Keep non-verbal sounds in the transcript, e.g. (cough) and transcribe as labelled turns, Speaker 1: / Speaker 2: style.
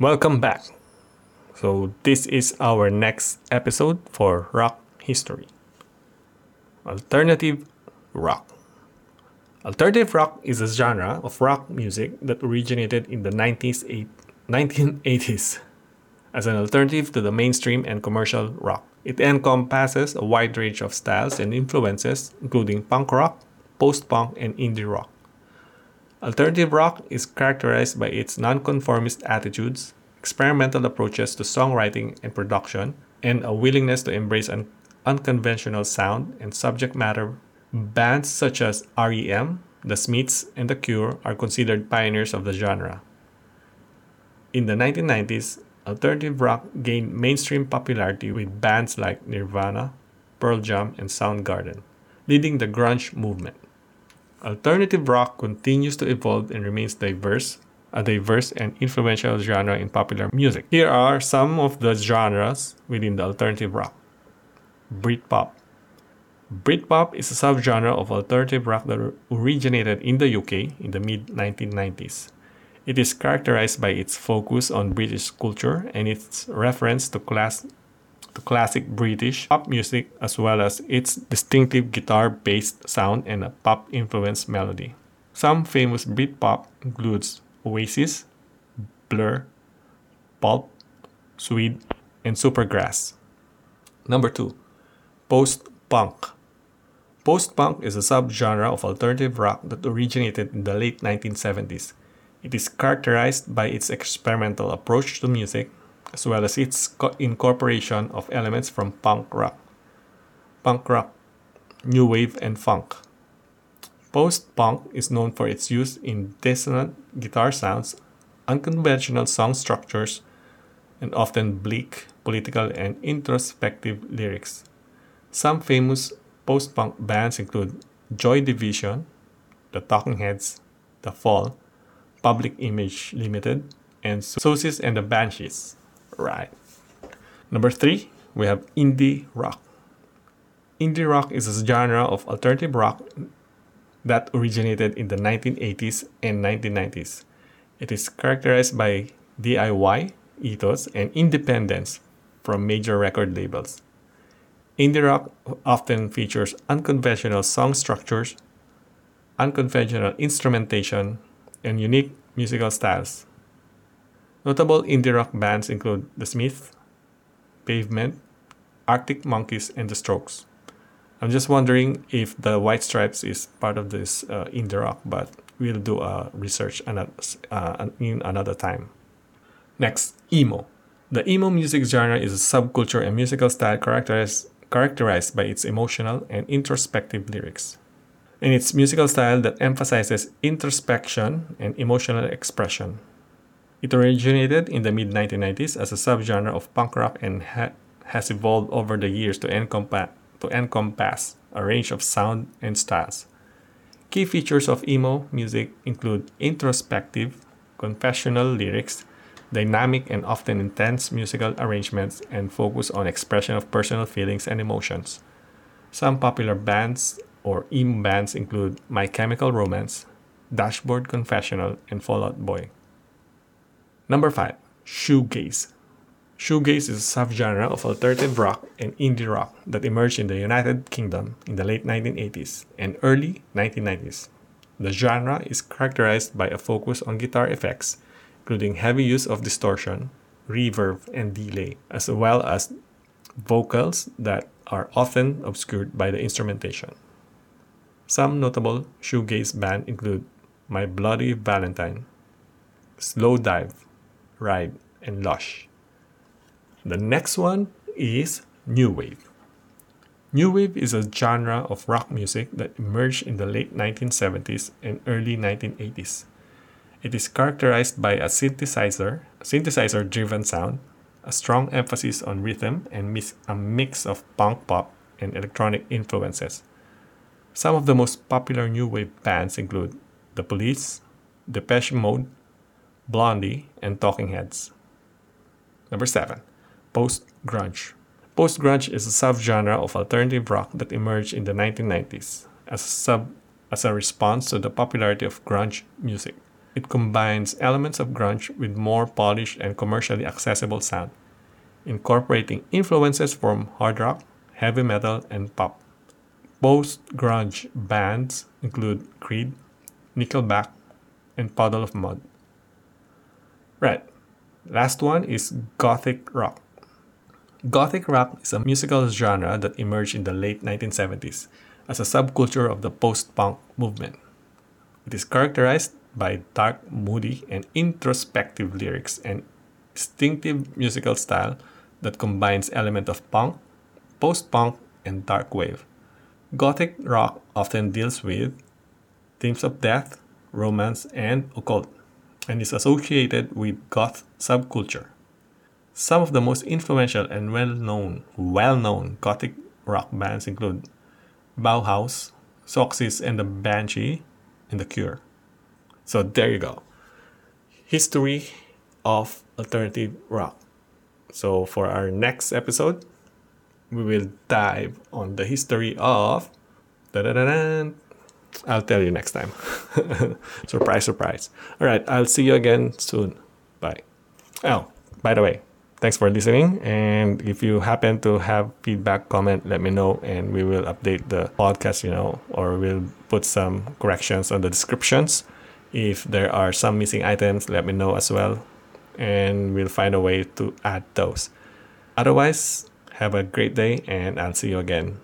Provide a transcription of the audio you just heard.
Speaker 1: Welcome back. So, this is our next episode for rock history alternative rock. Alternative rock is a genre of rock music that originated in the 90s, 1980s as an alternative to the mainstream and commercial rock. It encompasses a wide range of styles and influences, including punk rock, post punk, and indie rock. Alternative rock is characterized by its nonconformist attitudes, experimental approaches to songwriting and production, and a willingness to embrace an unconventional sound and subject matter. Bands such as REM, The Smiths, and The Cure are considered pioneers of the genre. In the 1990s, alternative rock gained mainstream popularity with bands like Nirvana, Pearl Jam, and Soundgarden, leading the grunge movement. Alternative rock continues to evolve and remains diverse, a diverse and influential genre in popular music. Here are some of the genres within the alternative rock. Britpop. Britpop is a subgenre of alternative rock that originated in the UK in the mid 1990s. It is characterized by its focus on British culture and its reference to class to classic British pop music as well as its distinctive guitar-based sound and a pop-influenced melody. Some famous Britpop includes Oasis, Blur, Pulp, Suede, and Supergrass. Number 2. Post-punk. Post-punk is a subgenre of alternative rock that originated in the late 1970s. It is characterized by its experimental approach to music, as well as its incorporation of elements from punk rock, punk rock, new wave, and funk. Post punk is known for its use in dissonant guitar sounds, unconventional song structures, and often bleak, political, and introspective lyrics. Some famous post punk bands include Joy Division, The Talking Heads, The Fall, Public Image Limited, and Siouxsie and the Banshees. Right. Number three, we have indie rock. Indie rock is a genre of alternative rock that originated in the 1980s and 1990s. It is characterized by DIY ethos and independence from major record labels. Indie rock often features unconventional song structures, unconventional instrumentation, and unique musical styles. Notable indie rock bands include The Smiths, Pavement, Arctic Monkeys, and The Strokes. I'm just wondering if the White Stripes is part of this uh, indie rock, but we'll do a research another, uh, in another time. Next, emo. The emo music genre is a subculture and musical style characterized, characterized by its emotional and introspective lyrics in its musical style that emphasizes introspection and emotional expression. It originated in the mid 1990s as a subgenre of punk rock and ha- has evolved over the years to, encompa- to encompass a range of sound and styles. Key features of emo music include introspective, confessional lyrics, dynamic and often intense musical arrangements, and focus on expression of personal feelings and emotions. Some popular bands or emo bands include My Chemical Romance, Dashboard Confessional, and Fall Out Boy. Number 5. Shoegaze. Shoegaze is a subgenre of alternative rock and indie rock that emerged in the United Kingdom in the late 1980s and early 1990s. The genre is characterized by a focus on guitar effects, including heavy use of distortion, reverb, and delay, as well as vocals that are often obscured by the instrumentation. Some notable shoegaze bands include My Bloody Valentine, Slowdive, Ride, and Lush. The next one is New Wave. New Wave is a genre of rock music that emerged in the late 1970s and early 1980s. It is characterized by a synthesizer, synthesizer driven sound, a strong emphasis on rhythm, and a mix of punk pop and electronic influences. Some of the most popular new wave bands include The Police, Depeche Mode, Blondie, and Talking Heads. Number 7. Post Grunge. Post grunge is a subgenre of alternative rock that emerged in the 1990s as a, sub, as a response to the popularity of grunge music. It combines elements of grunge with more polished and commercially accessible sound, incorporating influences from hard rock, heavy metal, and pop. Post grunge bands include Creed, Nickelback, and Puddle of Mudd. Right. Last one is Gothic rock. Gothic rock is a musical genre that emerged in the late 1970s as a subculture of the post punk movement. It is characterized by dark, moody, and introspective lyrics and distinctive musical style that combines elements of punk, post punk, and dark wave. Gothic rock often deals with themes of death, romance, and occult, and is associated with goth subculture. Some of the most influential and well-known, well-known gothic rock bands include Bauhaus, Siouxsie and the Banshee, and The Cure. So there you go. History of alternative rock. So for our next episode, we will dive on the history of I'll tell you next time. (laughs) surprise, surprise. All right, I'll see you again soon. Bye. Oh, by the way, Thanks for listening. And if you happen to have feedback, comment, let me know, and we will update the podcast, you know, or we'll put some corrections on the descriptions. If there are some missing items, let me know as well, and we'll find a way to add those. Otherwise, have a great day, and I'll see you again